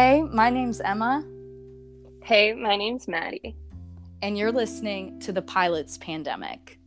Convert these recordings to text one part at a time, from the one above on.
Hey, my name's Emma. Hey, my name's Maddie. And you're listening to The Pilot's Pandemic.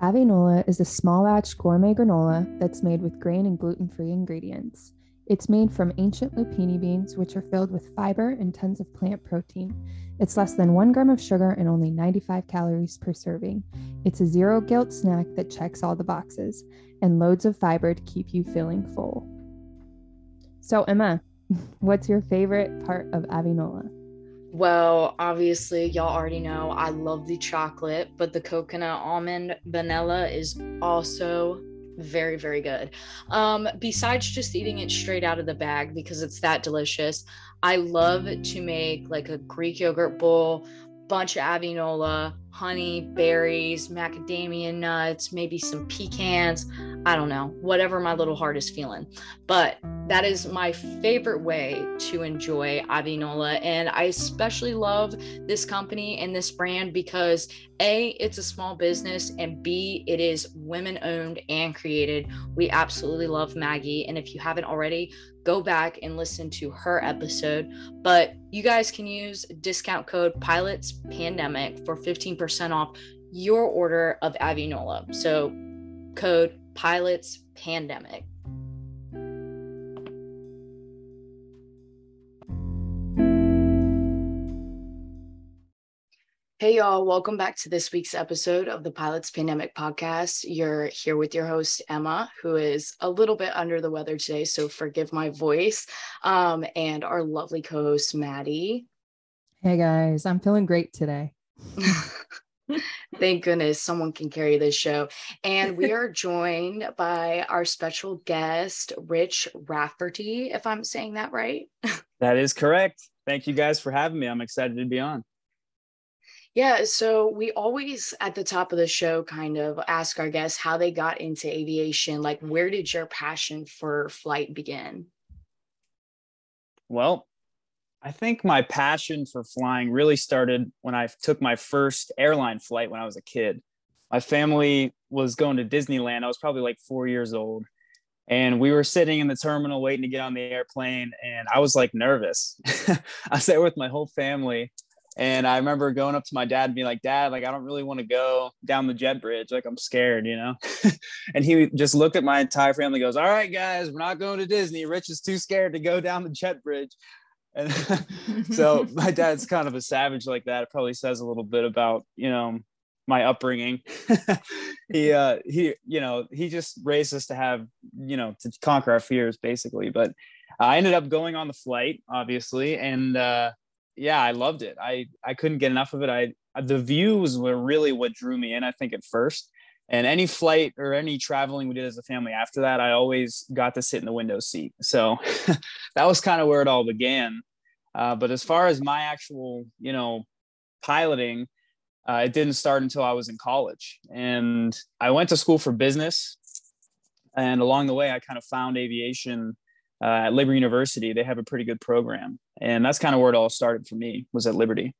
Avinola is a small batch gourmet granola that's made with grain and gluten free ingredients. It's made from ancient lupini beans, which are filled with fiber and tons of plant protein. It's less than one gram of sugar and only 95 calories per serving. It's a zero guilt snack that checks all the boxes and loads of fiber to keep you feeling full. So, Emma, what's your favorite part of Avinola? Well, obviously, y'all already know I love the chocolate, but the coconut almond vanilla is also very very good. Um besides just eating it straight out of the bag because it's that delicious i love to make like a greek yogurt bowl bunch of avinola honey berries macadamia nuts maybe some pecans i don't know whatever my little heart is feeling but that is my favorite way to enjoy Avinola. And I especially love this company and this brand because A, it's a small business, and B, it is women owned and created. We absolutely love Maggie. And if you haven't already, go back and listen to her episode. But you guys can use discount code Pilots Pandemic for 15% off your order of Avinola. So code Pilots Pandemic. Hey, y'all, welcome back to this week's episode of the Pilots Pandemic Podcast. You're here with your host, Emma, who is a little bit under the weather today, so forgive my voice, um, and our lovely co host, Maddie. Hey, guys, I'm feeling great today. Thank goodness someone can carry this show. And we are joined by our special guest, Rich Rafferty, if I'm saying that right. that is correct. Thank you guys for having me. I'm excited to be on. Yeah, so we always at the top of the show kind of ask our guests how they got into aviation. Like, where did your passion for flight begin? Well, I think my passion for flying really started when I took my first airline flight when I was a kid. My family was going to Disneyland. I was probably like four years old. And we were sitting in the terminal waiting to get on the airplane. And I was like nervous. I sat with my whole family and I remember going up to my dad and being like, Dad, like, I don't really want to go down the jet bridge. Like, I'm scared, you know? and he just looked at my entire family, goes, All right, guys, we're not going to Disney. Rich is too scared to go down the jet bridge. And so my dad's kind of a savage like that. It probably says a little bit about, you know, my upbringing. he, uh, he, you know, he just raised us to have, you know, to conquer our fears basically. But I ended up going on the flight, obviously. And, uh, yeah, I loved it. I I couldn't get enough of it. I the views were really what drew me in. I think at first, and any flight or any traveling we did as a family after that, I always got to sit in the window seat. So that was kind of where it all began. Uh, but as far as my actual, you know, piloting, uh, it didn't start until I was in college, and I went to school for business. And along the way, I kind of found aviation uh, at Liberty University, they have a pretty good program, and that's kind of where it all started for me. Was at Liberty.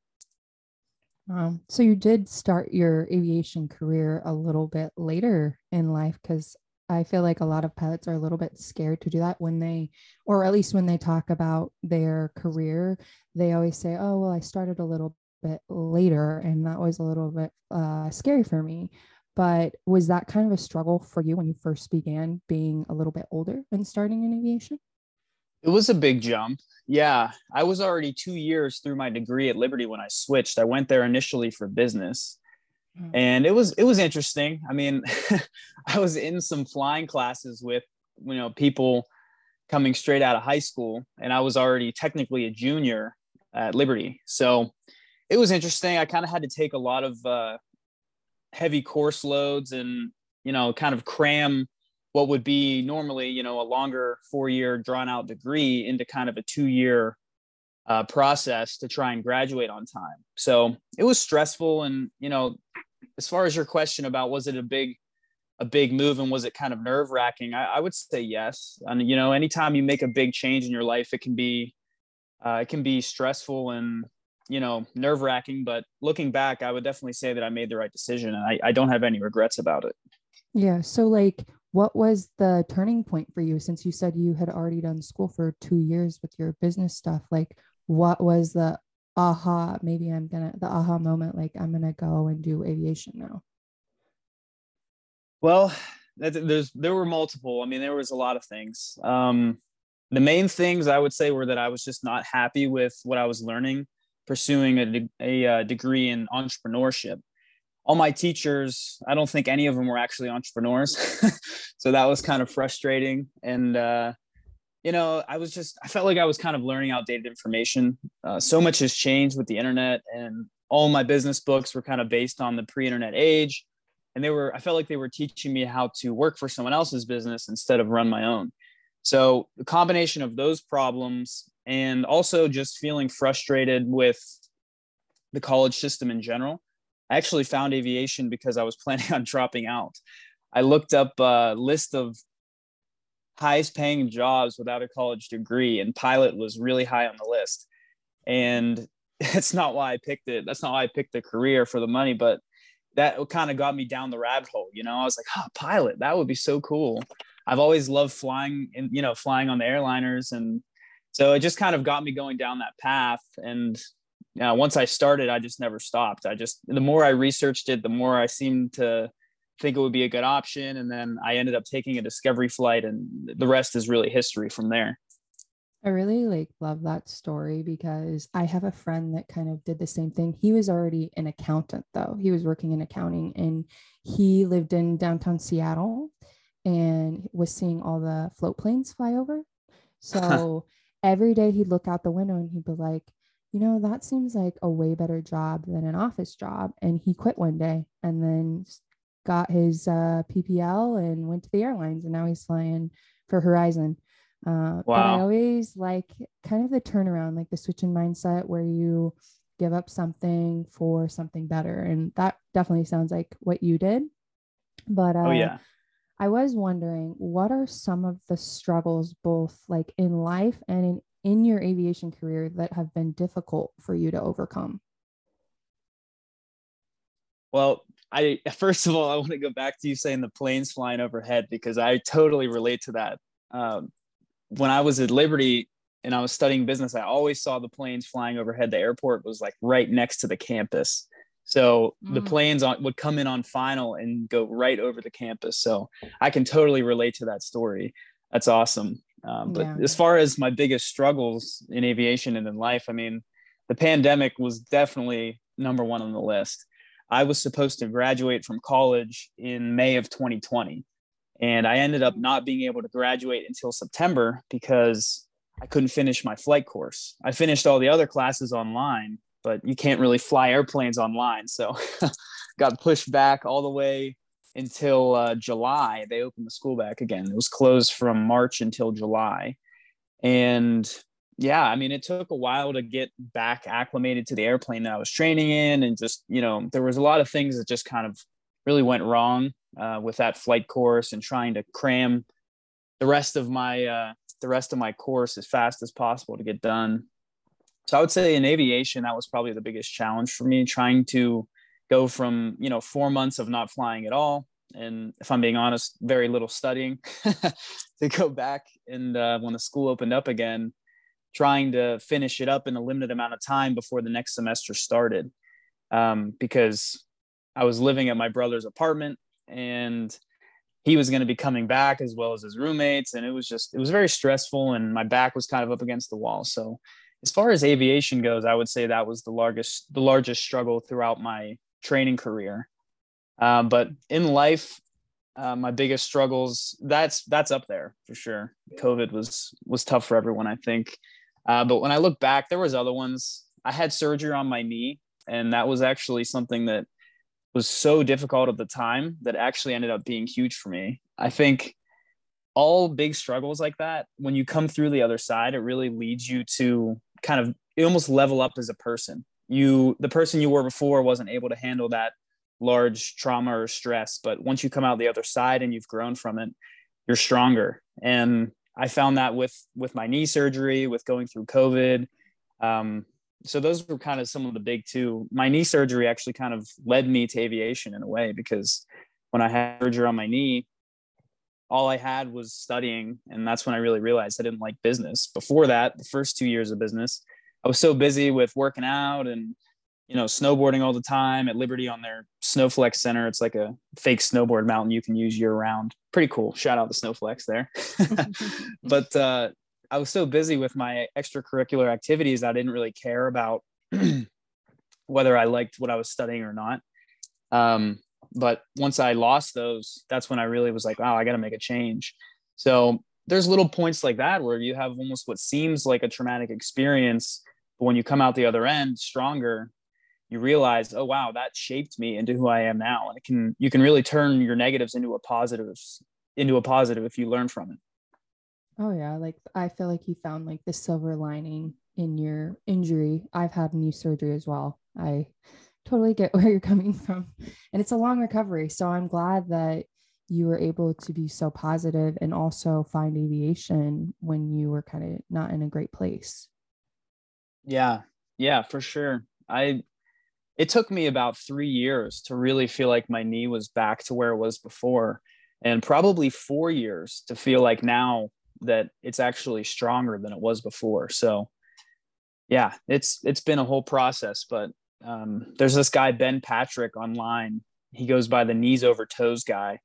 Um, so you did start your aviation career a little bit later in life because I feel like a lot of pilots are a little bit scared to do that when they, or at least when they talk about their career, they always say, "Oh, well, I started a little bit later, and that was a little bit uh, scary for me." But was that kind of a struggle for you when you first began being a little bit older and starting in aviation? It was a big jump. Yeah, I was already two years through my degree at Liberty when I switched. I went there initially for business, mm. and it was it was interesting. I mean, I was in some flying classes with you know people coming straight out of high school, and I was already technically a junior at Liberty, so it was interesting. I kind of had to take a lot of uh, heavy course loads and you know kind of cram what would be normally, you know, a longer four year drawn out degree into kind of a two year uh, process to try and graduate on time. So it was stressful. And, you know, as far as your question about was it a big, a big move and was it kind of nerve wracking? I, I, would say yes. And, you know, anytime you make a big change in your life, it can be, uh, it can be stressful and you know, nerve wracking, but looking back, I would definitely say that I made the right decision and I, I don't have any regrets about it. Yeah. So, like, what was the turning point for you since you said you had already done school for two years with your business stuff? Like, what was the aha? Maybe I'm gonna, the aha moment, like, I'm gonna go and do aviation now? Well, there's there were multiple. I mean, there was a lot of things. Um, the main things I would say were that I was just not happy with what I was learning, pursuing a, de- a, a uh, degree in entrepreneurship. All my teachers, I don't think any of them were actually entrepreneurs, so that was kind of frustrating. And uh, you know, I was just I felt like I was kind of learning outdated information. Uh, so much has changed with the internet, and all my business books were kind of based on the pre-internet age and they were i felt like they were teaching me how to work for someone else's business instead of run my own so the combination of those problems and also just feeling frustrated with the college system in general i actually found aviation because i was planning on dropping out i looked up a list of highest paying jobs without a college degree and pilot was really high on the list and that's not why i picked it that's not why i picked the career for the money but that kind of got me down the rabbit hole. You know, I was like, oh, pilot, that would be so cool. I've always loved flying and, you know, flying on the airliners. And so it just kind of got me going down that path. And you know, once I started, I just never stopped. I just, the more I researched it, the more I seemed to think it would be a good option. And then I ended up taking a discovery flight, and the rest is really history from there. I really like love that story because I have a friend that kind of did the same thing. He was already an accountant though. He was working in accounting and he lived in downtown Seattle and was seeing all the float planes fly over. So every day he'd look out the window and he'd be like, you know, that seems like a way better job than an office job. And he quit one day and then got his uh, PPL and went to the airlines and now he's flying for Horizon. Uh, wow. But I always like kind of the turnaround, like the switch in mindset where you give up something for something better. And that definitely sounds like what you did. But uh, oh, yeah. I was wondering what are some of the struggles, both like in life and in, in your aviation career, that have been difficult for you to overcome? Well, I first of all, I want to go back to you saying the planes flying overhead because I totally relate to that. Um, when I was at Liberty and I was studying business, I always saw the planes flying overhead. The airport was like right next to the campus. So mm. the planes on, would come in on final and go right over the campus. So I can totally relate to that story. That's awesome. Um, but yeah. as far as my biggest struggles in aviation and in life, I mean, the pandemic was definitely number one on the list. I was supposed to graduate from college in May of 2020. And I ended up not being able to graduate until September because I couldn't finish my flight course. I finished all the other classes online, but you can't really fly airplanes online. So got pushed back all the way until uh, July. They opened the school back again. It was closed from March until July. And yeah, I mean, it took a while to get back acclimated to the airplane that I was training in. And just, you know, there was a lot of things that just kind of really went wrong uh, with that flight course and trying to cram the rest of my uh, the rest of my course as fast as possible to get done. So I would say in aviation that was probably the biggest challenge for me, trying to go from you know four months of not flying at all, and if I'm being honest, very little studying, to go back and uh, when the school opened up again, trying to finish it up in a limited amount of time before the next semester started, um, because I was living at my brother's apartment and he was going to be coming back as well as his roommates and it was just it was very stressful and my back was kind of up against the wall. So as far as aviation goes i would say that was the largest the largest struggle throughout my training career um, but in life uh, my biggest struggles that's that's up there for sure covid was was tough for everyone i think uh, but when i look back there was other ones i had surgery on my knee and that was actually something that was so difficult at the time that actually ended up being huge for me. I think all big struggles like that, when you come through the other side, it really leads you to kind of almost level up as a person. You, the person you were before, wasn't able to handle that large trauma or stress, but once you come out the other side and you've grown from it, you're stronger. And I found that with with my knee surgery, with going through COVID, um, so those were kind of some of the big two. My knee surgery actually kind of led me to aviation in a way because when I had surgery on my knee, all I had was studying. And that's when I really realized I didn't like business. Before that, the first two years of business, I was so busy with working out and, you know, snowboarding all the time at Liberty on their Snowflex Center. It's like a fake snowboard mountain you can use year round. Pretty cool. Shout out the Snowflex there. but uh, I was so busy with my extracurricular activities, I didn't really care about whether I liked what I was studying or not. Um, but once I lost those, that's when I really was like, wow, I got to make a change. So there's little points like that where you have almost what seems like a traumatic experience, but when you come out the other end stronger, you realize, oh wow, that shaped me into who I am now. And it can you can really turn your negatives into a positives into a positive if you learn from it. Oh yeah, like I feel like you found like the silver lining in your injury. I've had knee surgery as well. I totally get where you're coming from. And it's a long recovery. So I'm glad that you were able to be so positive and also find aviation when you were kind of not in a great place. Yeah. Yeah, for sure. I it took me about 3 years to really feel like my knee was back to where it was before and probably 4 years to feel like now that it's actually stronger than it was before. So yeah, it's it's been a whole process, but um, there's this guy Ben Patrick online. He goes by the knees over toes guy,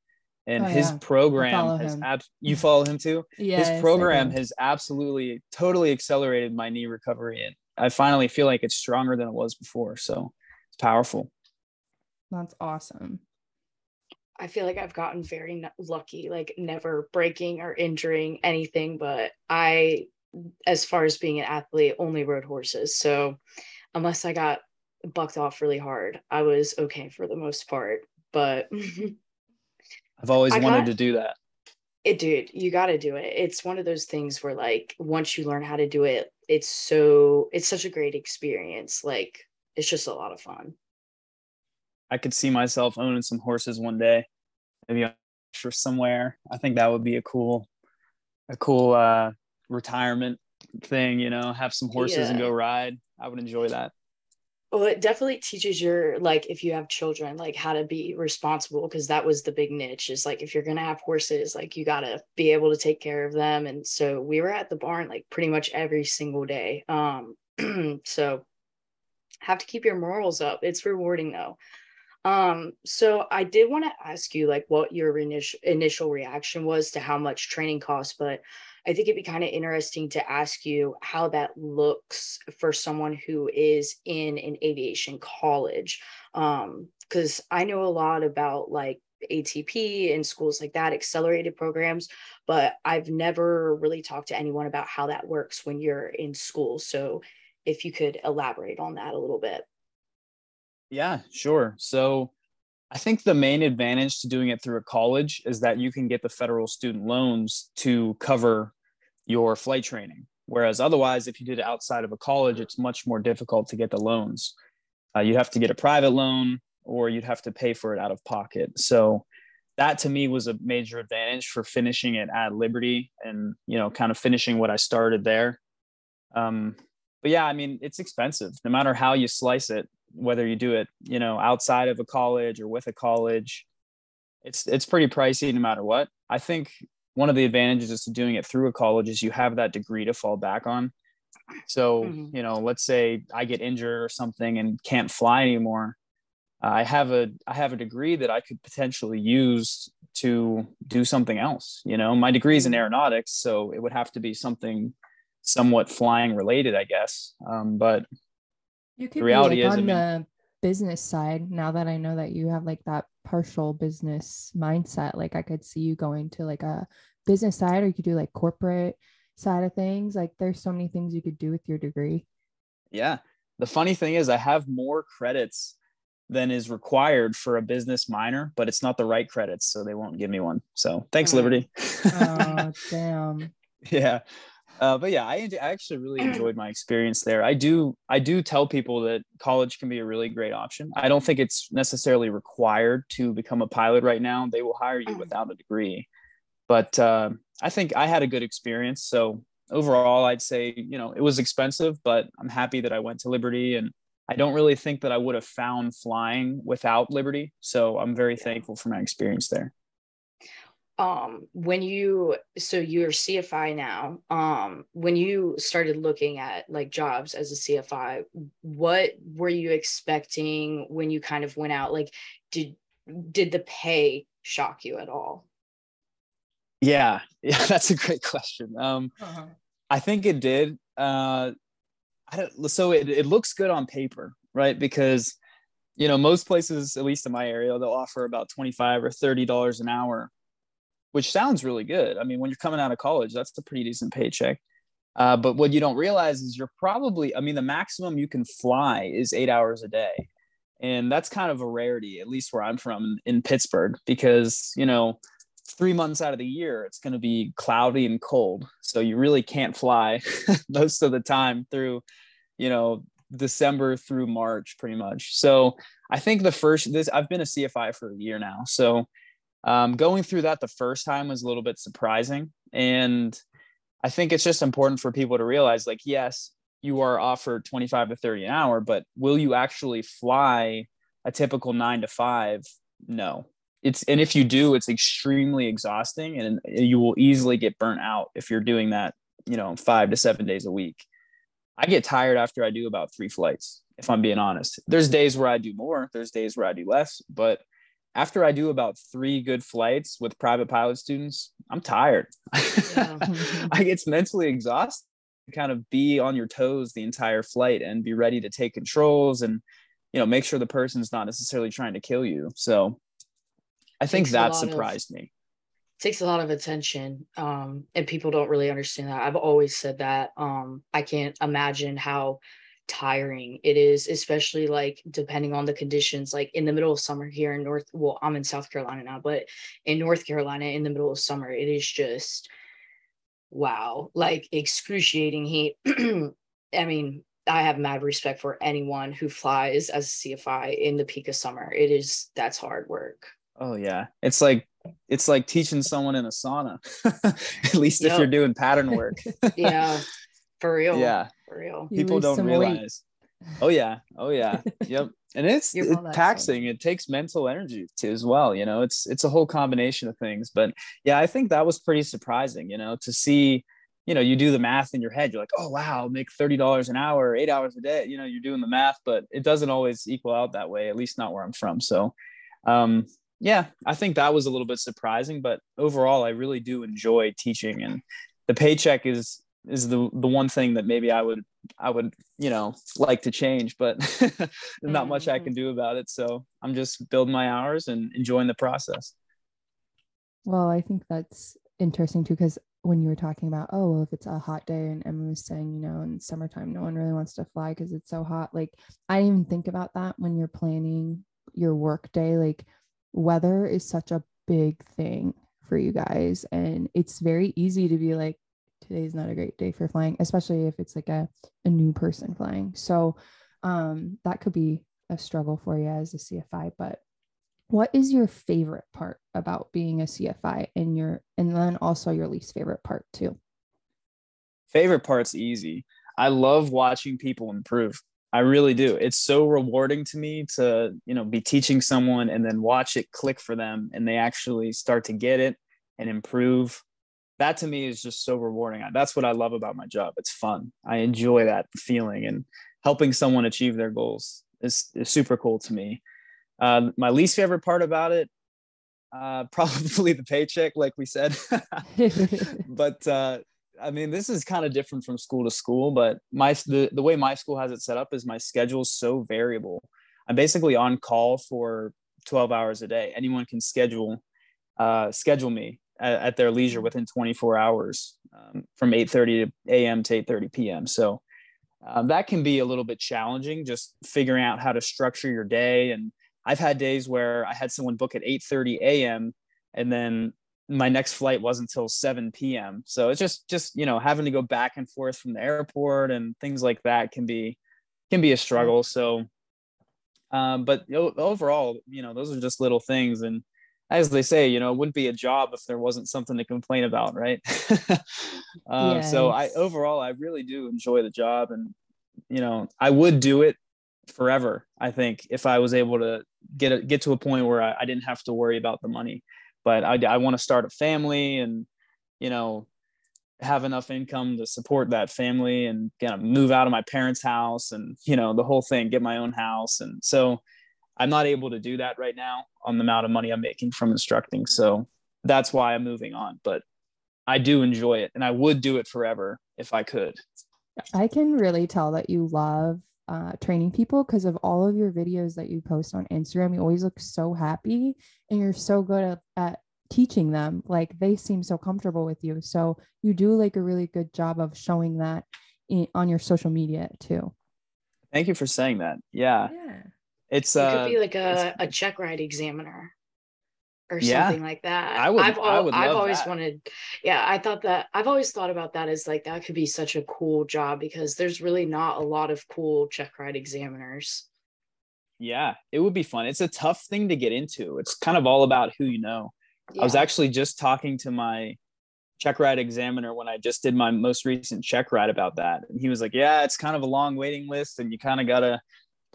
and oh, his yeah. program has ab- you follow him too. yes, his program has absolutely totally accelerated my knee recovery, and I finally feel like it's stronger than it was before. So it's powerful. That's awesome. I feel like I've gotten very lucky, like never breaking or injuring anything. But I, as far as being an athlete, only rode horses. So unless I got bucked off really hard. I was okay for the most part, but I've always I wanted got, to do that. It, dude, you got to do it. It's one of those things where, like, once you learn how to do it, it's so, it's such a great experience. Like, it's just a lot of fun. I could see myself owning some horses one day, maybe for somewhere. I think that would be a cool, a cool uh, retirement thing. You know, have some horses yeah. and go ride. I would enjoy that well it definitely teaches your like if you have children like how to be responsible because that was the big niche is like if you're gonna have horses like you gotta be able to take care of them and so we were at the barn like pretty much every single day um so have to keep your morals up. It's rewarding though. Um so i did want to ask you like what your initial initial reaction was to how much training costs but I think it'd be kind of interesting to ask you how that looks for someone who is in an aviation college. Because um, I know a lot about like ATP and schools like that, accelerated programs, but I've never really talked to anyone about how that works when you're in school. So if you could elaborate on that a little bit. Yeah, sure. So I think the main advantage to doing it through a college is that you can get the federal student loans to cover your flight training. Whereas otherwise, if you did it outside of a college, it's much more difficult to get the loans. Uh, you have to get a private loan or you'd have to pay for it out of pocket. So that to me was a major advantage for finishing it at Liberty and, you know, kind of finishing what I started there. Um, but yeah, I mean, it's expensive no matter how you slice it, whether you do it, you know, outside of a college or with a college, it's, it's pretty pricey no matter what. I think one of the advantages of doing it through a college is you have that degree to fall back on. So, mm-hmm. you know, let's say I get injured or something and can't fly anymore. I have a I have a degree that I could potentially use to do something else. You know, my degree is in mm-hmm. aeronautics, so it would have to be something somewhat flying related, I guess. Um, but you could the reality be like is, on I mean, business side. Now that I know that you have like that partial business mindset, like I could see you going to like a business side or you could do like corporate side of things. Like there's so many things you could do with your degree. Yeah. The funny thing is i have more credits than is required for a business minor but it's not the right credits so they won't give me one. So thanks oh. liberty. Oh damn. Yeah uh, but yeah I, I actually really enjoyed my experience there i do i do tell people that college can be a really great option i don't think it's necessarily required to become a pilot right now they will hire you mm. without a degree but uh, I think I had a good experience. So overall, I'd say, you know, it was expensive, but I'm happy that I went to Liberty and I don't really think that I would have found flying without Liberty. So I'm very thankful for my experience there. Um, when you so you're CFI now, um, when you started looking at like jobs as a CFI, what were you expecting when you kind of went out? Like, did did the pay shock you at all? Yeah, yeah, that's a great question. Um, uh-huh. I think it did. Uh, I don't, so it, it looks good on paper, right? Because you know most places, at least in my area, they'll offer about twenty five or thirty dollars an hour, which sounds really good. I mean, when you're coming out of college, that's a pretty decent paycheck. Uh, but what you don't realize is you're probably, I mean, the maximum you can fly is eight hours a day. And that's kind of a rarity, at least where I'm from in Pittsburgh, because, you know, three months out of the year, it's going to be cloudy and cold. So you really can't fly most of the time through, you know, December through March, pretty much. So I think the first, this, I've been a CFI for a year now. So um, going through that the first time was a little bit surprising. And I think it's just important for people to realize like, yes, you are offered 25 to 30 an hour, but will you actually fly a typical nine to five? No, it's and if you do it's extremely exhausting and you will easily get burnt out if you're doing that you know five to seven days a week i get tired after i do about three flights if i'm being honest there's days where i do more there's days where i do less but after i do about three good flights with private pilot students i'm tired yeah. i get mentally exhausted kind of be on your toes the entire flight and be ready to take controls and you know make sure the person's not necessarily trying to kill you so I think that surprised of, me. Takes a lot of attention, um, and people don't really understand that. I've always said that. Um, I can't imagine how tiring it is, especially like depending on the conditions. Like in the middle of summer here in North, well, I'm in South Carolina now, but in North Carolina in the middle of summer, it is just wow, like excruciating heat. I mean, I have mad respect for anyone who flies as a CFI in the peak of summer. It is that's hard work. Oh yeah, it's like it's like teaching someone in a sauna. At least yep. if you're doing pattern work. yeah, for real. Yeah, for real. People don't realize. Weight. Oh yeah, oh yeah, yep. And it's, it's taxing. It takes mental energy too as well. You know, it's it's a whole combination of things. But yeah, I think that was pretty surprising. You know, to see. You know, you do the math in your head. You're like, oh wow, I'll make thirty dollars an hour, eight hours a day. You know, you're doing the math, but it doesn't always equal out that way. At least not where I'm from. So, um, yeah, I think that was a little bit surprising, but overall, I really do enjoy teaching, and the paycheck is is the the one thing that maybe I would I would you know like to change, but not much I can mm-hmm. do about it. So I'm just building my hours and enjoying the process. Well, I think that's interesting too, because when you were talking about oh well if it's a hot day and Emma was saying you know in summertime no one really wants to fly because it's so hot like I didn't even think about that when you're planning your work day like weather is such a big thing for you guys and it's very easy to be like today's not a great day for flying especially if it's like a, a new person flying so um that could be a struggle for you as a cfi but what is your favorite part about being a cfi and your and then also your least favorite part too favorite part's easy i love watching people improve I really do. It's so rewarding to me to, you know, be teaching someone and then watch it click for them and they actually start to get it and improve. That to me is just so rewarding. That's what I love about my job. It's fun. I enjoy that feeling and helping someone achieve their goals is, is super cool to me. Uh, my least favorite part about it, uh, probably the paycheck, like we said. but uh, I mean, this is kind of different from school to school, but my the, the way my school has it set up is my schedule is so variable. I'm basically on call for 12 hours a day. Anyone can schedule uh, schedule me at, at, their leisure within 24 hours um, from 8:30 a.m. to 8:30 p.m. So um, that can be a little bit challenging, just figuring out how to structure your day. And I've had days where I had someone book at 8:30 a.m. and then my next flight wasn't until 7 p.m. So it's just just you know having to go back and forth from the airport and things like that can be can be a struggle. So, um, but overall, you know, those are just little things, and as they say, you know, it wouldn't be a job if there wasn't something to complain about, right? uh, yes. So I overall, I really do enjoy the job, and you know, I would do it forever. I think if I was able to get a, get to a point where I, I didn't have to worry about the money, but I, I want to start a family and you know have enough income to support that family and kind of move out of my parents' house and you know the whole thing, get my own house, and so I'm not able to do that right now on the amount of money I'm making from instructing. So that's why I'm moving on. But I do enjoy it and I would do it forever if I could. I can really tell that you love uh, training people because of all of your videos that you post on Instagram. You always look so happy and you're so good at, at teaching them. Like they seem so comfortable with you. So you do like a really good job of showing that in, on your social media too. Thank you for saying that. Yeah. Yeah. It's you uh, could be like a, a check ride examiner or yeah, something like that. I would. I've, I would I've always that. wanted. Yeah, I thought that. I've always thought about that as like that could be such a cool job because there's really not a lot of cool check ride examiners. Yeah, it would be fun. It's a tough thing to get into. It's kind of all about who you know. Yeah. I was actually just talking to my check ride examiner when I just did my most recent check ride about that, and he was like, "Yeah, it's kind of a long waiting list, and you kind of gotta."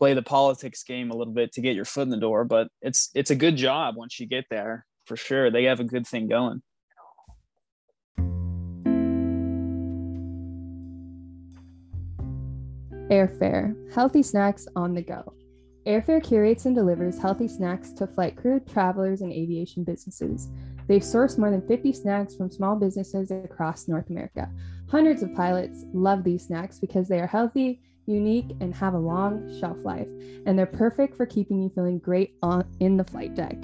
Play the politics game a little bit to get your foot in the door, but it's it's a good job once you get there for sure. They have a good thing going. Airfare, healthy snacks on the go. Airfare curates and delivers healthy snacks to flight crew, travelers, and aviation businesses. They've sourced more than 50 snacks from small businesses across North America. Hundreds of pilots love these snacks because they are healthy, unique, and have a long shelf life, and they're perfect for keeping you feeling great on in the flight deck.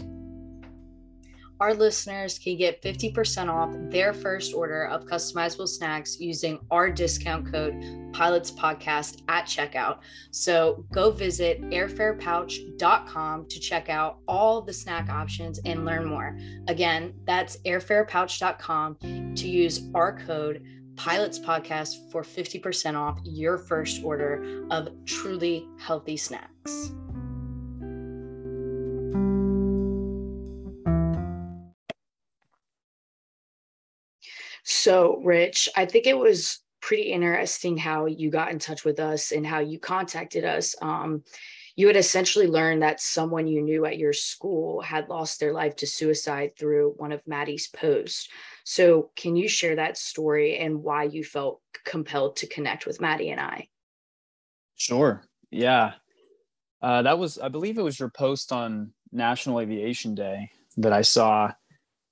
Our listeners can get 50% off their first order of customizable snacks using our discount code Pilots Podcast at checkout. So go visit airfarepouch.com to check out all the snack options and learn more. Again, that's airfarepouch.com to use our code Pilots Podcast for 50% off your first order of truly healthy snacks. So, Rich, I think it was pretty interesting how you got in touch with us and how you contacted us. Um, you had essentially learned that someone you knew at your school had lost their life to suicide through one of Maddie's posts. So, can you share that story and why you felt compelled to connect with Maddie and I? Sure. Yeah. Uh, that was, I believe it was your post on National Aviation Day that I saw.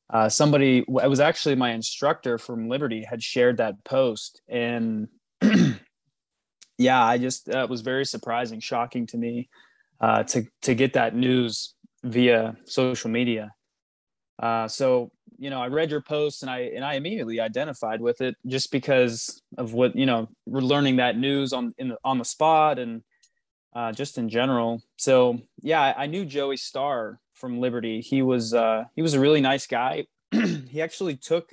Uh, somebody, it was actually my instructor from Liberty, had shared that post. And yeah, I just, that was very surprising, shocking to me uh, to, to get that news via social media. Uh, so you know, I read your post and I and I immediately identified with it just because of what you know we're learning that news on in the, on the spot and uh, just in general. So yeah, I, I knew Joey Starr from Liberty. He was uh, he was a really nice guy. he actually took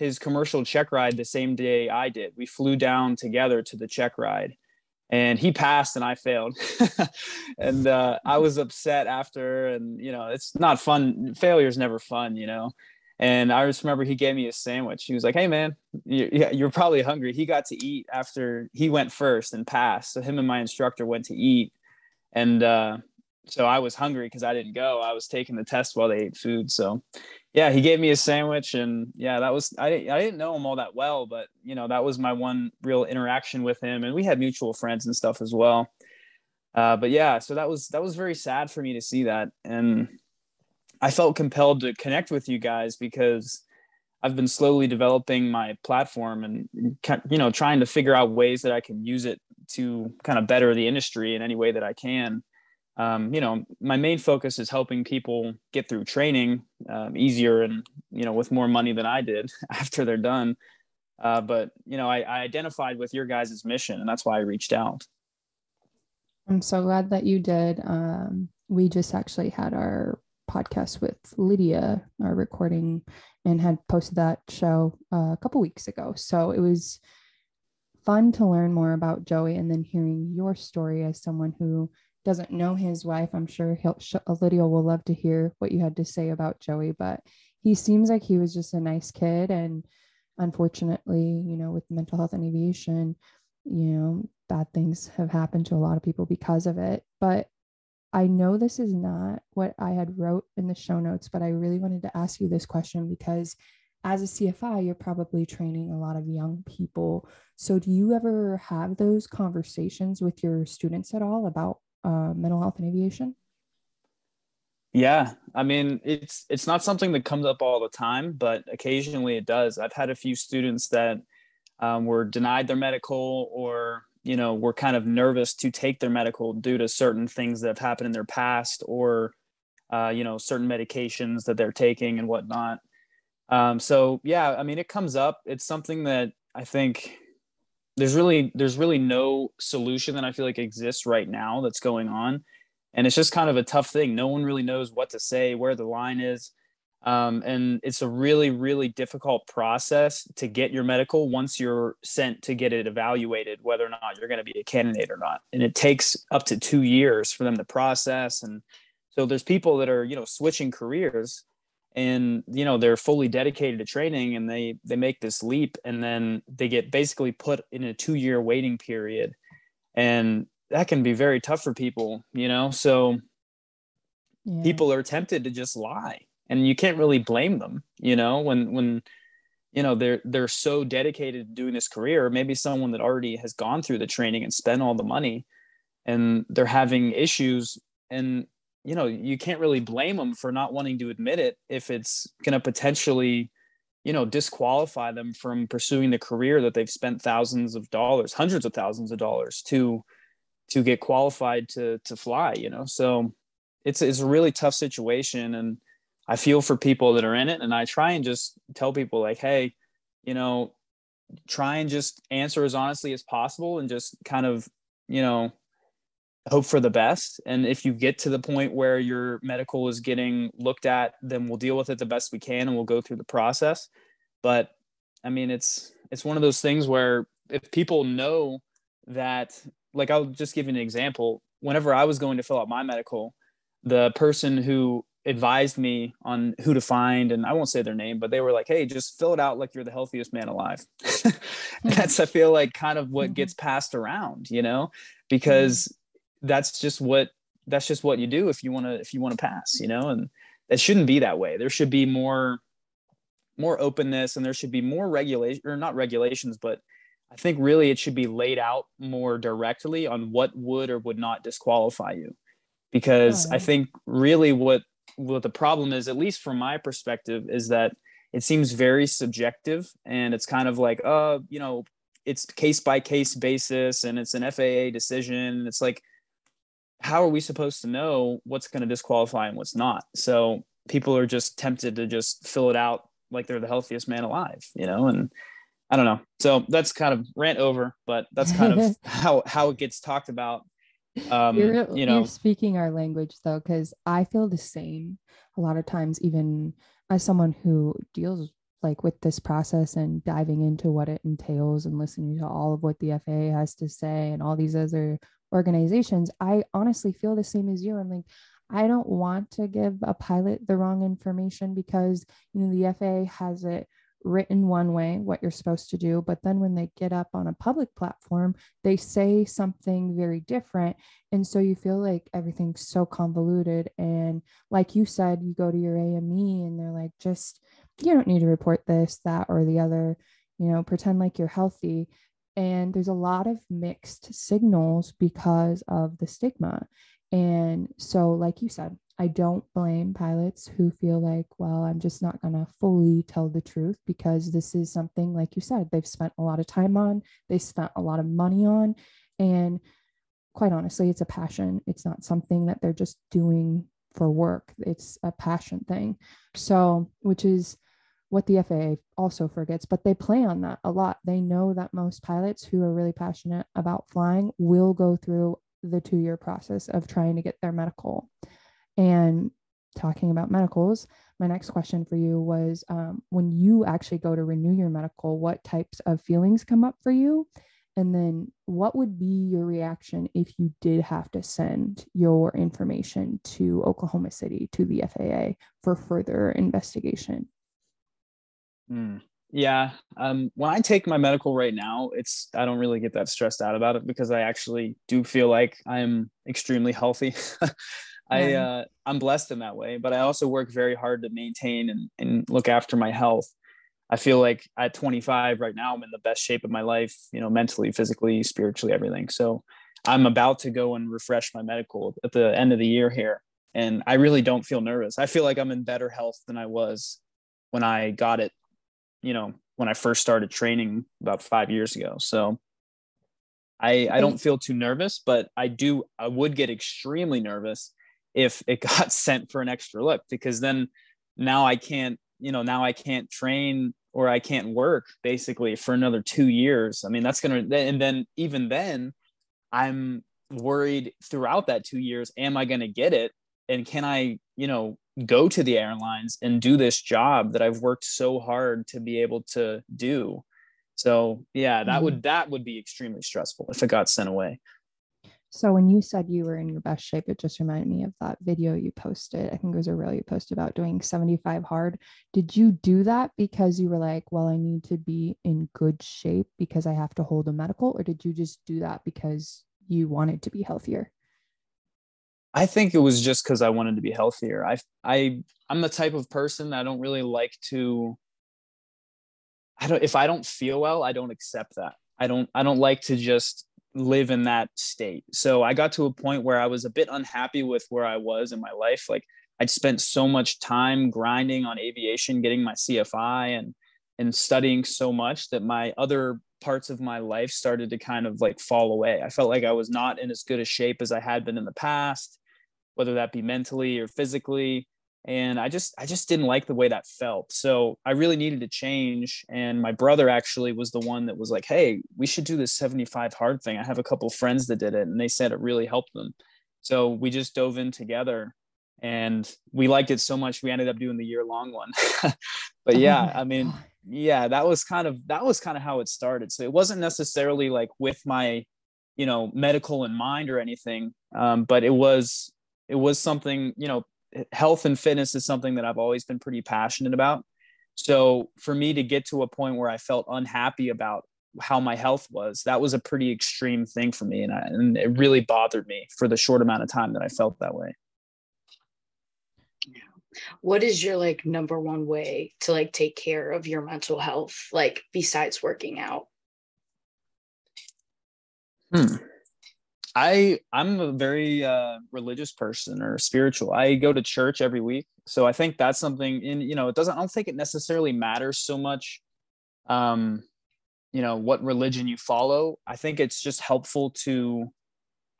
his commercial check ride the same day I did. We flew down together to the check ride, and he passed and I failed. and uh, I was upset after, and you know, it's not fun. Failure is never fun, you know. And I just remember he gave me a sandwich. He was like, "Hey man, you, you're probably hungry." He got to eat after he went first and passed. So him and my instructor went to eat, and uh, so I was hungry because I didn't go. I was taking the test while they ate food. So yeah, he gave me a sandwich, and yeah, that was I I didn't know him all that well, but you know that was my one real interaction with him, and we had mutual friends and stuff as well. Uh, but yeah, so that was that was very sad for me to see that, and I felt compelled to connect with you guys because I've been slowly developing my platform and you know trying to figure out ways that I can use it to kind of better the industry in any way that I can. Um, you know, my main focus is helping people get through training um, easier and you know with more money than I did after they're done. Uh, but you know, I, I identified with your guys' mission, and that's why I reached out. I'm so glad that you did. Um, we just actually had our podcast with Lydia, our recording, and had posted that show uh, a couple weeks ago. So it was fun to learn more about Joey and then hearing your story as someone who doesn't know his wife, I'm sure he'll uh, Lydia will love to hear what you had to say about Joey, but he seems like he was just a nice kid and unfortunately, you know, with mental health and aviation, you know, bad things have happened to a lot of people because of it. But I know this is not what I had wrote in the show notes, but I really wanted to ask you this question because as a CFI, you're probably training a lot of young people. So do you ever have those conversations with your students at all about uh, mental health and aviation? Yeah, I mean it's it's not something that comes up all the time, but occasionally it does. I've had a few students that um, were denied their medical or you know were kind of nervous to take their medical due to certain things that have happened in their past or uh, you know certain medications that they're taking and whatnot. Um, so yeah, I mean it comes up. It's something that I think there's really there's really no solution that I feel like exists right now that's going on and it's just kind of a tough thing. No one really knows what to say, where the line is. Um, and it's a really, really difficult process to get your medical once you're sent to get it evaluated, whether or not you're going to be a candidate or not. And it takes up to two years for them to process. And so there's people that are, you know, switching careers and you know they're fully dedicated to training and they they make this leap and then they get basically put in a two year waiting period and that can be very tough for people, you know? So yeah. people are tempted to just lie and you can't really blame them, you know, when, when, you know, they're, they're so dedicated to doing this career, maybe someone that already has gone through the training and spent all the money and they're having issues and, you know, you can't really blame them for not wanting to admit it if it's going to potentially, you know, disqualify them from pursuing the career that they've spent thousands of dollars, hundreds of thousands of dollars to, to get qualified to to fly you know? So it's it's a really tough situation and i feel for people that are in it and i try and just tell people like hey you know try and just answer as honestly as possible and just kind of you know hope for the best and if you get to the point where your medical is getting looked at then we'll deal with it the best we can and we'll go through the process but i mean it's it's one of those things where if people know that like I'll just give you an example. Whenever I was going to fill out my medical, the person who advised me on who to find and I won't say their name, but they were like, "Hey, just fill it out like you're the healthiest man alive." that's I feel like kind of what mm-hmm. gets passed around, you know, because mm-hmm. That's just what that's just what you do if you want to if you want to pass, you know, and it shouldn't be that way. There should be more more openness and there should be more regulation or not regulations, but I think really it should be laid out more directly on what would or would not disqualify you. Because I think really what what the problem is, at least from my perspective, is that it seems very subjective and it's kind of like, uh, you know, it's case by case basis and it's an FAA decision. It's like, how are we supposed to know what's going to disqualify and what's not? So people are just tempted to just fill it out like they're the healthiest man alive, you know, and I don't know. So that's kind of rant over, but that's kind of how how it gets talked about. Um, you're, you know, you're speaking our language though, because I feel the same a lot of times, even as someone who deals like with this process and diving into what it entails and listening to all of what the FAA has to say and all these other organizations, I honestly feel the same as you. I'm like, I don't want to give a pilot the wrong information because you know the FAA has it written one way what you're supposed to do but then when they get up on a public platform they say something very different. And so you feel like everything's so convoluted. And like you said you go to your AME and they're like just you don't need to report this that or the other. You know pretend like you're healthy and there's a lot of mixed signals because of the stigma and so like you said I don't blame pilots who feel like, well, I'm just not going to fully tell the truth because this is something, like you said, they've spent a lot of time on, they spent a lot of money on. And quite honestly, it's a passion. It's not something that they're just doing for work, it's a passion thing. So, which is what the FAA also forgets, but they play on that a lot. They know that most pilots who are really passionate about flying will go through the two year process of trying to get their medical. And talking about medicals, my next question for you was um, when you actually go to renew your medical, what types of feelings come up for you? And then what would be your reaction if you did have to send your information to Oklahoma City to the FAA for further investigation? Mm, yeah. Um, when I take my medical right now, it's I don't really get that stressed out about it because I actually do feel like I'm extremely healthy. I uh, I'm blessed in that way, but I also work very hard to maintain and, and look after my health. I feel like at 25 right now, I'm in the best shape of my life, you know, mentally, physically, spiritually, everything. So I'm about to go and refresh my medical at the end of the year here. And I really don't feel nervous. I feel like I'm in better health than I was when I got it, you know, when I first started training about five years ago. So I, I don't feel too nervous, but I do, I would get extremely nervous if it got sent for an extra look because then now I can't, you know, now I can't train or I can't work basically for another two years. I mean, that's going to, and then even then, I'm worried throughout that two years, am I going to get it? And can I, you know, go to the airlines and do this job that I've worked so hard to be able to do? So yeah, that mm-hmm. would, that would be extremely stressful if it got sent away. So when you said you were in your best shape, it just reminded me of that video you posted. I think it was a reel you posted about doing 75 hard. Did you do that because you were like, well, I need to be in good shape because I have to hold a medical, or did you just do that because you wanted to be healthier? I think it was just because I wanted to be healthier. I I I'm the type of person that I don't really like to I don't if I don't feel well, I don't accept that. I don't I don't like to just live in that state. So I got to a point where I was a bit unhappy with where I was in my life. Like I'd spent so much time grinding on aviation, getting my CFI and and studying so much that my other parts of my life started to kind of like fall away. I felt like I was not in as good a shape as I had been in the past, whether that be mentally or physically and i just i just didn't like the way that felt. So i really needed to change and my brother actually was the one that was like hey we should do this 75 hard thing. I have a couple friends that did it and they said it really helped them. So we just dove in together and we liked it so much we ended up doing the year long one. But yeah i mean yeah that was kind of that was kind of how it started. So it wasn't necessarily like with my you know medical in mind or anything um, but it was it was something you know health and fitness is something that I've always been pretty passionate about. So for me to get to a point where I felt unhappy about how my health was, that was a pretty extreme thing for me. And, I, and it really bothered me for the short amount of time that I felt that way. What is your like number one way to like take care of your mental health, like besides working out? Hmm. I I'm a very uh, religious person or spiritual. I go to church every week, so I think that's something. In you know, it doesn't. I don't think it necessarily matters so much. Um, you know what religion you follow. I think it's just helpful to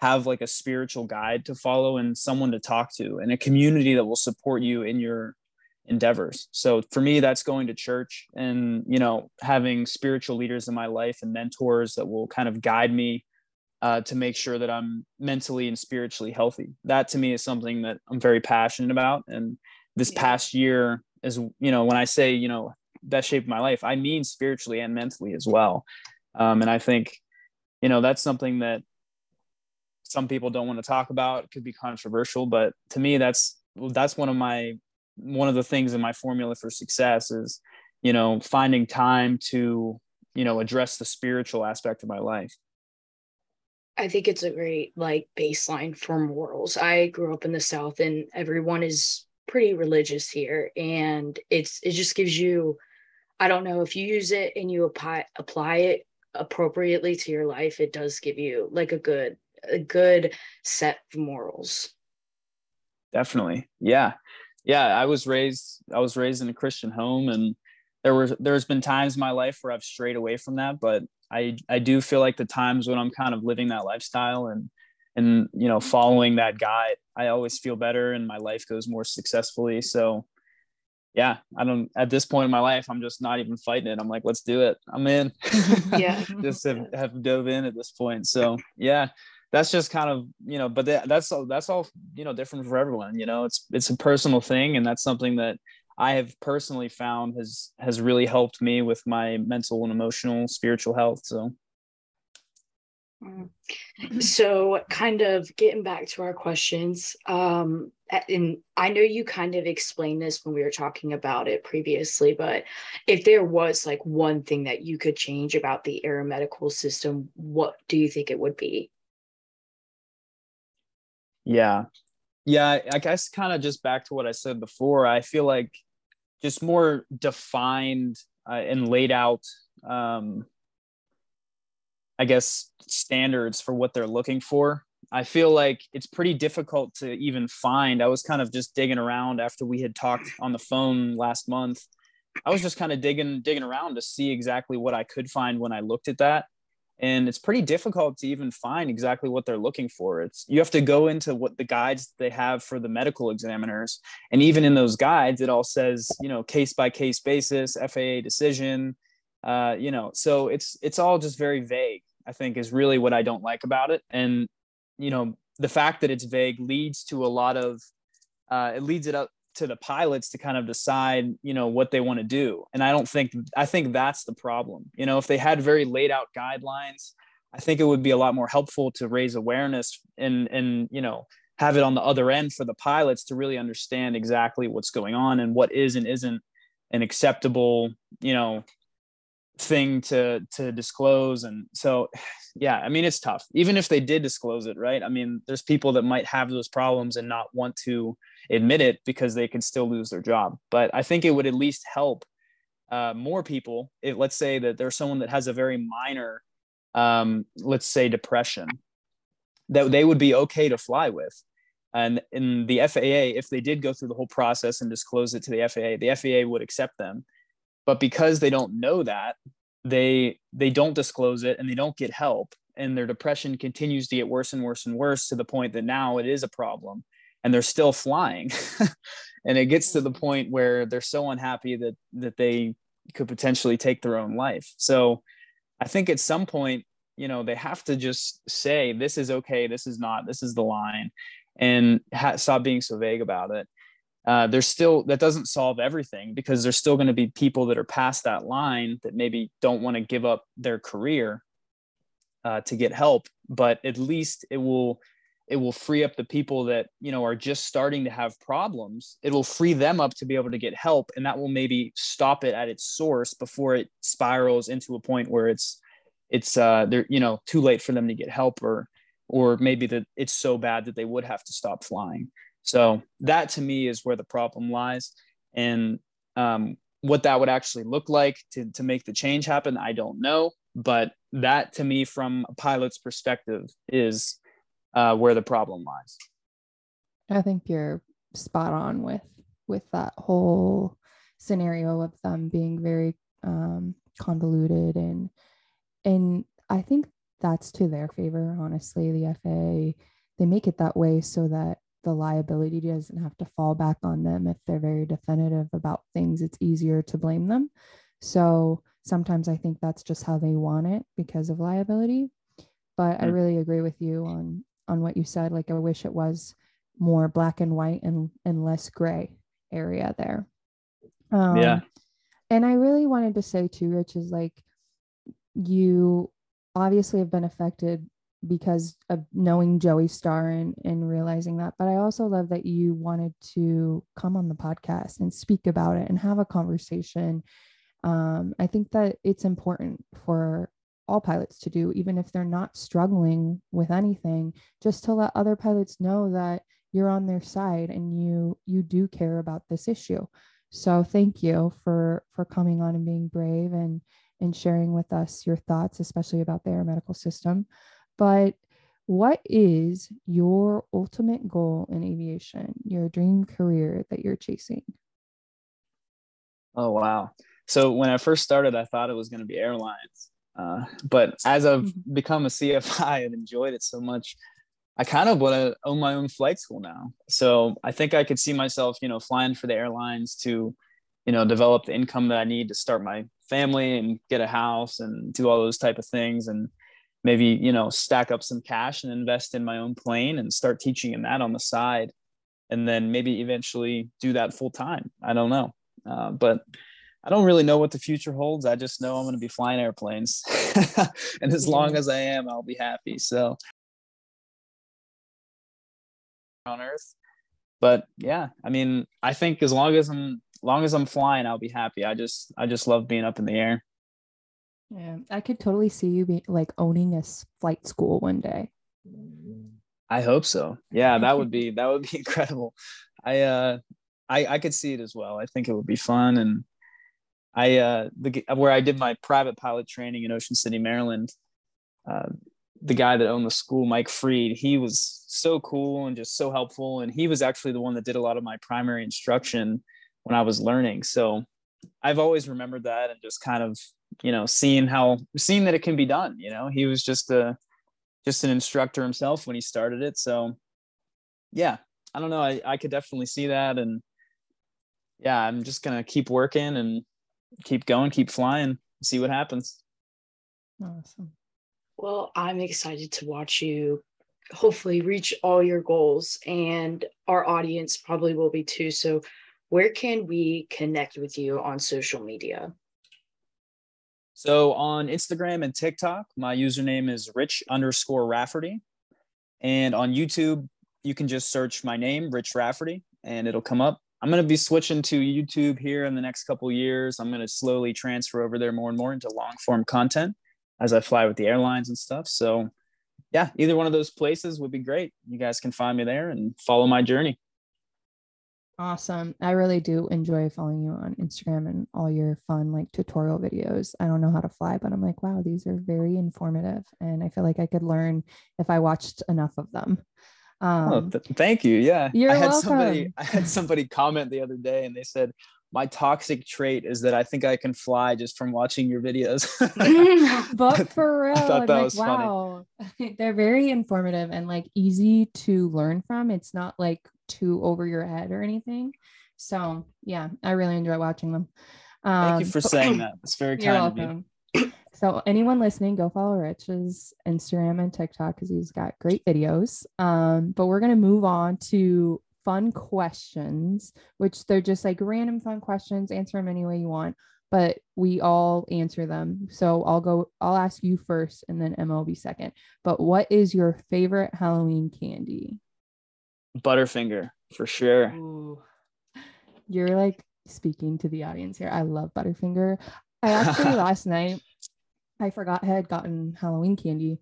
have like a spiritual guide to follow and someone to talk to and a community that will support you in your endeavors. So for me, that's going to church and you know having spiritual leaders in my life and mentors that will kind of guide me uh, to make sure that I'm mentally and spiritually healthy. That to me is something that I'm very passionate about. And this yeah. past year is, you know, when I say, you know, best shape of my life, I mean spiritually and mentally as well. Um, and I think, you know, that's something that some people don't want to talk about. It could be controversial, but to me, that's that's one of my one of the things in my formula for success is, you know, finding time to, you know, address the spiritual aspect of my life. I think it's a great like baseline for morals. I grew up in the South and everyone is pretty religious here and it's it just gives you I don't know if you use it and you apply apply it appropriately to your life it does give you like a good a good set of morals. Definitely. Yeah. Yeah, I was raised I was raised in a Christian home and there were there's been times in my life where I've strayed away from that, but I I do feel like the times when I'm kind of living that lifestyle and and you know following that guide, I always feel better and my life goes more successfully. So yeah, I don't at this point in my life, I'm just not even fighting it. I'm like, let's do it. I'm in. yeah. just have, have dove in at this point. So yeah, that's just kind of you know, but that, that's all that's all you know different for everyone. You know, it's it's a personal thing, and that's something that I have personally found has has really helped me with my mental and emotional spiritual health. So Mm. So, kind of getting back to our questions, um, and I know you kind of explained this when we were talking about it previously, but if there was like one thing that you could change about the aeromedical system, what do you think it would be? Yeah. Yeah. I guess kind of just back to what I said before. I feel like just more defined uh, and laid out um, I guess, standards for what they're looking for. I feel like it's pretty difficult to even find. I was kind of just digging around after we had talked on the phone last month. I was just kind of digging digging around to see exactly what I could find when I looked at that. And it's pretty difficult to even find exactly what they're looking for. It's you have to go into what the guides they have for the medical examiners. And even in those guides, it all says, you know, case by case basis, FAA decision, uh, you know, so it's it's all just very vague. I think is really what I don't like about it. And you know, the fact that it's vague leads to a lot of uh, it leads it up to the pilots to kind of decide, you know, what they want to do. And I don't think I think that's the problem. You know, if they had very laid out guidelines, I think it would be a lot more helpful to raise awareness and and you know have it on the other end for the pilots to really understand exactly what's going on and what is and isn't an acceptable you know thing to to disclose and so yeah i mean it's tough. Even if they did disclose it right? I mean there's people that might have those problems and not want to admit it because they can still lose their job. But i think it would at least help uh, more people. If let's say that there's someone that has a very minor um, let's say depression that they would be okay to fly with. And in the FAA, if they did go through the whole process and disclose it to the FAA, the FAA would accept them. But because they don't know that they they don't disclose it and they don't get help. And their depression continues to get worse and worse and worse to the point that now it is a problem and they're still flying. And it gets to the mm-hmm. point where they're so unhappy that that they could potentially take their own life. So i think at some point you know they have to just say this is okay. This is not. This is the line and ha- stop being so vague about it uh, there's still that doesn't solve everything because there's still going to be people that are past that line that maybe don't want to give up their career uh, to get help but at least it will it will free up the people that you know are just starting to have problems. It will free them up to be able to get help and that will maybe stop it at its source before it spirals into a point where it's it's uh they're you know too late for them to get help or or maybe that it's so bad that they would have to stop flying so that to me is where the problem lies. And um, what that would actually look like to, to make the change happen, I don't know. But that to me, from a pilot's perspective, is uh, where the problem lies. I think you're spot on with with that whole scenario of them being very um, convoluted and and I think that's to their favor. Honestly, the FAA they make it that way so that the liability doesn't have to fall back on them if they're very definitive about things it's easier to blame them so sometimes i think that's just how they want it because of liability but mm-hmm. i mm. really agree with you on on what you said like i wish it was more black and white and and less gray area there um, yeah and i really wanted to say too rich is like you obviously have been affected because of knowing Joey Starr and, and realizing that. But I also love that you wanted to come on the podcast and speak about it and have a conversation. Um, I think that it's important for all pilots to do, even if they're not struggling with anything, just to let other pilots know that you're on their side and you you do care about this issue. So thank you for for coming on and being brave and and sharing with us your thoughts, especially about the aeromedical system. But what is your ultimate goal in aviation, your dream career that you're chasing? Oh, wow. So when I first started, I thought it was going to be airlines. Uh, but as I've mm-hmm. become a CFI and enjoyed it so much, I kind of want to own my own flight school now. So I think I could see myself, you know, flying for the airlines to, you know, develop the income that I need to start my family and get a house and do all those type of things. And maybe you know stack up some cash and invest in my own plane and start teaching in that on the side and then maybe eventually do that full time i don't know uh, but I don't really know what the future holds. I just know I'm going to be flying airplanes. and as long as I am, I'll be happy. So on earth. But yeah, I mean, I think as long as I'm long as I'm flying, I'll be happy. I just I just love being up in the air. Yeah, I could totally see you be like owning a flight school one day. I hope so. Yeah, that would be that would be incredible. I uh I I could see it as well. I think it would be fun and I uh the where I did my private pilot training in Ocean City, Maryland. Uh, the guy that owned the school, Mike Freed, he was so cool and just so helpful. And he was actually the one that did a lot of my primary instruction when I was learning. So I've always remembered that and just kind of, you know, seeing how seeing that it can be done. You know, he was just a just an instructor himself when he started it. So yeah, I don't know. I, I could definitely see that. And yeah, I'm just gonna keep working and keep going, keep flying, see what happens. Awesome. Well, I'm excited to watch you hopefully reach all your goals, and our audience probably will be too. So, where can we connect with you on social media? So, on Instagram and TikTok, my username is rich underscore Rafferty. And on YouTube, you can just search my name, Rich Rafferty, and it'll come up. I'm going to be switching to YouTube here in the next couple years. I'm going to slowly transfer over there more and more into long form content as I fly with the airlines and stuff. So, yeah, either one of those places would be great. You guys can find me there and follow my journey. Awesome. I really do enjoy following you on Instagram and all your fun like tutorial videos. I don't know how to fly, but I'm like, wow, these are very informative. And I feel like I could learn if I watched enough of them. Oh, um, oh, th- thank you. Yeah. You're I had welcome. somebody I had somebody comment the other day and they said my toxic trait is that I think I can fly just from watching your videos. but for real, I thought that like, was wow. funny. They're very informative and like easy to learn from. It's not like too over your head or anything. So yeah, I really enjoy watching them. Um, Thank you um, for saying that. It's very kind of you. So anyone listening, go follow Rich's Instagram and TikTok because he's got great videos. Um, but we're gonna move on to fun questions, which they're just like random fun questions. Answer them any way you want, but we all answer them. So I'll go. I'll ask you first, and then Emma will be second. But what is your favorite Halloween candy? Butterfinger for sure. Ooh. You're like speaking to the audience here. I love Butterfinger. I actually last night I forgot I had gotten Halloween candy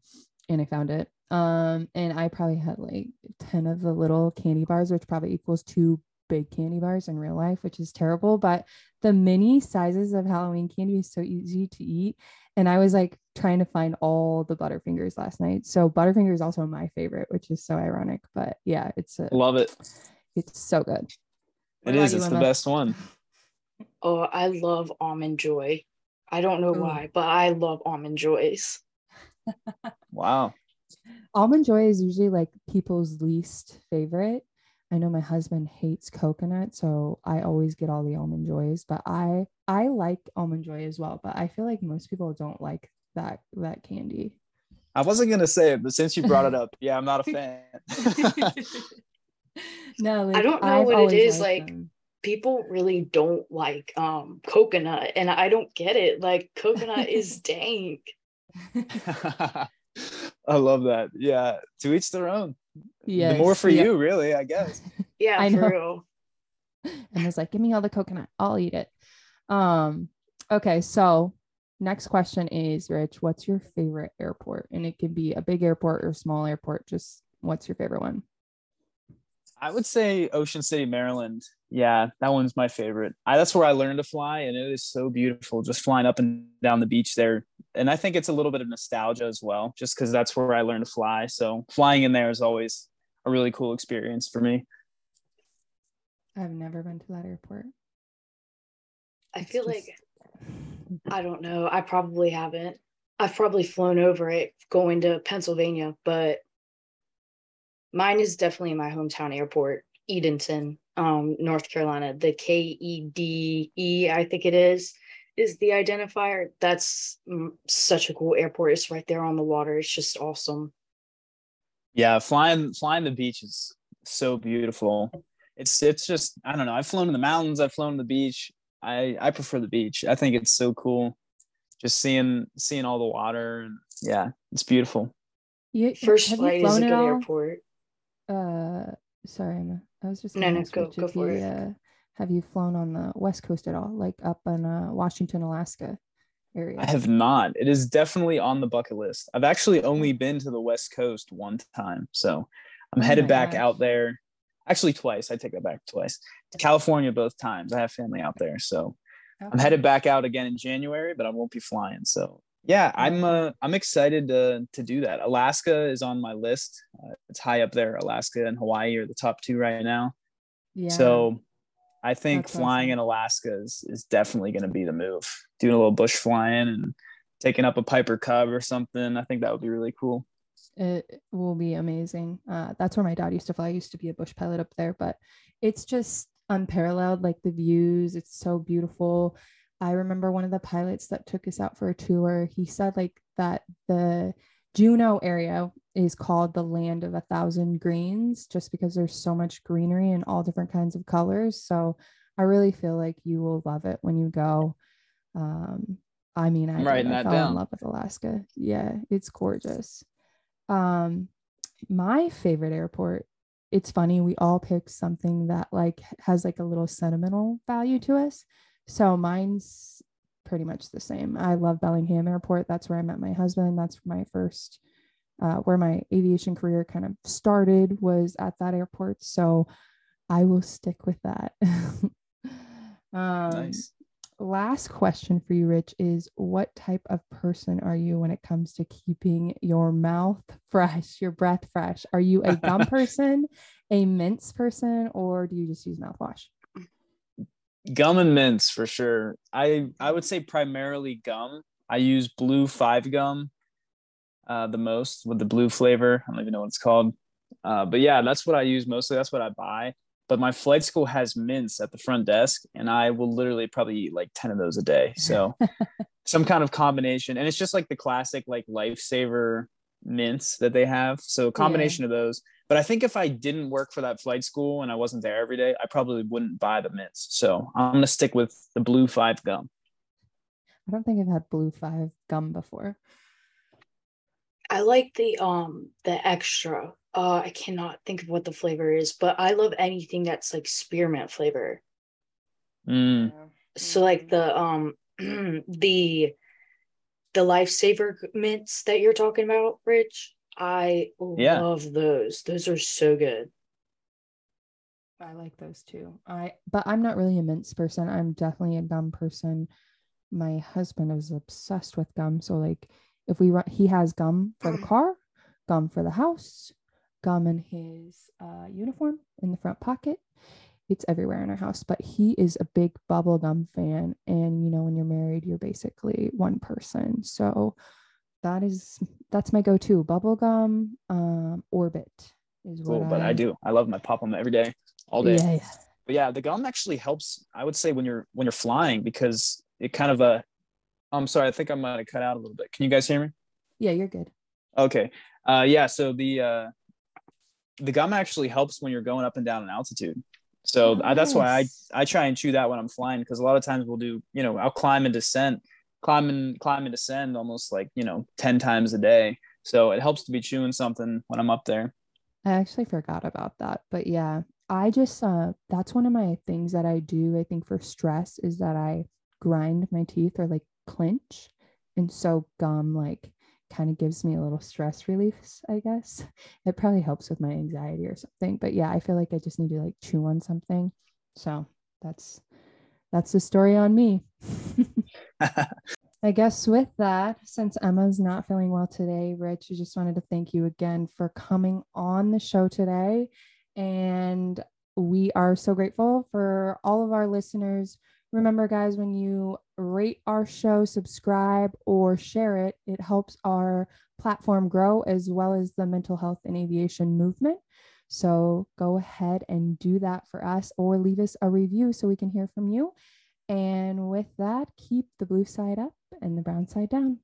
and I found it. Um, and I probably had like 10 of the little candy bars, which probably equals two big candy bars in real life, which is terrible. But the mini sizes of Halloween candy is so easy to eat. And I was like trying to find all the Butterfingers last night. So Butterfinger is also my favorite, which is so ironic. But yeah, it's a, love it. It's so good. It is. It's the best one. Oh, I love almond joy. I don't know Ooh. why, but I love almond joys. wow. Almond joy is usually like people's least favorite. I know my husband hates coconut, so I always get all the almond joys, but I I like almond joy as well, but I feel like most people don't like that that candy. I wasn't going to say it, but since you brought it up, yeah, I'm not a fan. no, like, I don't know I've what it is like them people really don't like um coconut and I don't get it. Like coconut is dank. I love that. Yeah, to each their own. Yeah, the more for yeah. you, really, I guess. Yeah, I know. Real. And it's like, give me all the coconut. I'll eat it. Um, okay, so next question is Rich, what's your favorite airport? And it could be a big airport or small airport. Just what's your favorite one? I would say Ocean City, Maryland. Yeah, that one's my favorite. I, that's where I learned to fly, and it is so beautiful just flying up and down the beach there. And I think it's a little bit of nostalgia as well, just because that's where I learned to fly. So flying in there is always a really cool experience for me. I've never been to that airport. I feel just... like I don't know. I probably haven't. I've probably flown over it going to Pennsylvania, but mine is definitely my hometown airport, Edenton, um, North Carolina. The K E D E, I think it is, is the identifier. That's mm, such a cool airport. It's right there on the water. It's just awesome. Yeah, flying flying the beach is so beautiful. It's it's just I don't know. I've flown in the mountains. I've flown to the beach. I I prefer the beach. I think it's so cool, just seeing seeing all the water and yeah, it's beautiful. You, First flight is a good at all? airport. Uh, sorry, Emma. I was just No, no, go- go if for you, it. Uh, have you flown on the west coast at all, like up in uh, Washington, Alaska area? I have not. It is definitely on the bucket list. I've actually only been to the West Coast one time, so I'm Oh headed back gosh. out there. Actually, twice. I take that back twice. To California both times. I have family out there, so I'm headed back out again in January, but I won't be flying. So yeah, I'm uh, I'm excited to to do that. Alaska is on my list. Uh, it's high up there. Alaska and Hawaii are the top two right now. Yeah. So I think That's flying awesome. in Alaska is, is definitely going to be the move. Doing a little bush flying and taking up a Piper Cub or something. I think that would be really cool. it will be amazing. Uh, that's where my dad used to fly. I used to be a bush pilot up there, but it's just unparalleled. Like the views, it's so beautiful. I remember one of the pilots that took us out for a tour. He said like that the Juneau area is called the land of a thousand greens, just because there's so much greenery and all different kinds of colors. So I really feel like you will love it when you go. Um, I mean, I, I'm did. writing I fell down. in love with Alaska. Yeah, it's gorgeous. Um, my favorite airport. It's funny we all pick something that like has like a little sentimental value to us. So mine's pretty much the same. I love Bellingham Airport. That's where I met my husband. That's my first, uh, where my aviation career kind of started was at that airport. So I will stick with that. um, nice. last question for you, Rich, is what type of person are you when it comes to keeping your mouth fresh, your breath fresh? Are you a gum person, a mints person, or do you just use mouthwash? Gum and mints for sure. I I would say primarily gum. I use blue five gum uh, the most with the blue flavor. I don't even know what it's called. Uh, but yeah, that's what I use mostly. That's what I buy. But my flight school has mints at the front desk, and I will literally probably eat like 10 of those a day. So some kind of combination. And it's just like the classic like lifesaver mints that they have. So a combination of those. But I think if I didn't work for that flight school and I wasn't there every day, I probably wouldn't buy the mints. So I'm gonna stick with the blue five gum. I don't think I've had blue five gum before. I like the um the extra. Uh I cannot think of what the flavor is, but I love anything that's like spearmint flavor. Mm, So like the um the the lifesaver mints that you're talking about, Rich. I Yeah. love those. Those are so good. I like those too. I but I'm not really a mints person. I'm definitely a gum person. My husband is obsessed with gum. So like if we run he has gum for the car, gum for the house, gum in his uh, uniform in the front pocket. It's everywhere in our house, but he is a big bubble gum fan. And you know, when you're married, you're basically one person. So that is that's my go-to. Bubble gum, um, orbit is what cool, but I do. I love my pop them every day, all day. Yeah, yeah. But yeah, the gum actually helps. I would say when you're when you're flying because it kind of uh I'm sorry, I think I might have cut out a little bit. Can you guys hear me? Yeah, you're good. Okay. Uh yeah, so the uh the gum actually helps when you're going up and down in altitude. So I, that's why I I try and chew that when I'm flying because a lot of times we'll do, you know, I'll climb and descent, climb and climb and descend almost like, you know, 10 times a day. So it helps to be chewing something when I'm up there. I actually forgot about that. But yeah, I just uh that's one of my things that I do, I think for stress is that I grind my teeth or like clench. And so gum like kind of gives me a little stress relief, I guess. It probably helps with my anxiety or something. But yeah, I feel like I just need to like chew on something. So that's that's the story on me. I guess with that, since Emma's not feeling well today, Rich, I just wanted to thank you again for coming on the show today. And we are so grateful for all of our listeners. Remember, guys, when you rate our show, subscribe, or share it, it helps our platform grow as well as the mental health and aviation movement. So go ahead and do that for us or leave us a review so we can hear from you. And with that, keep the blue side up and the brown side down.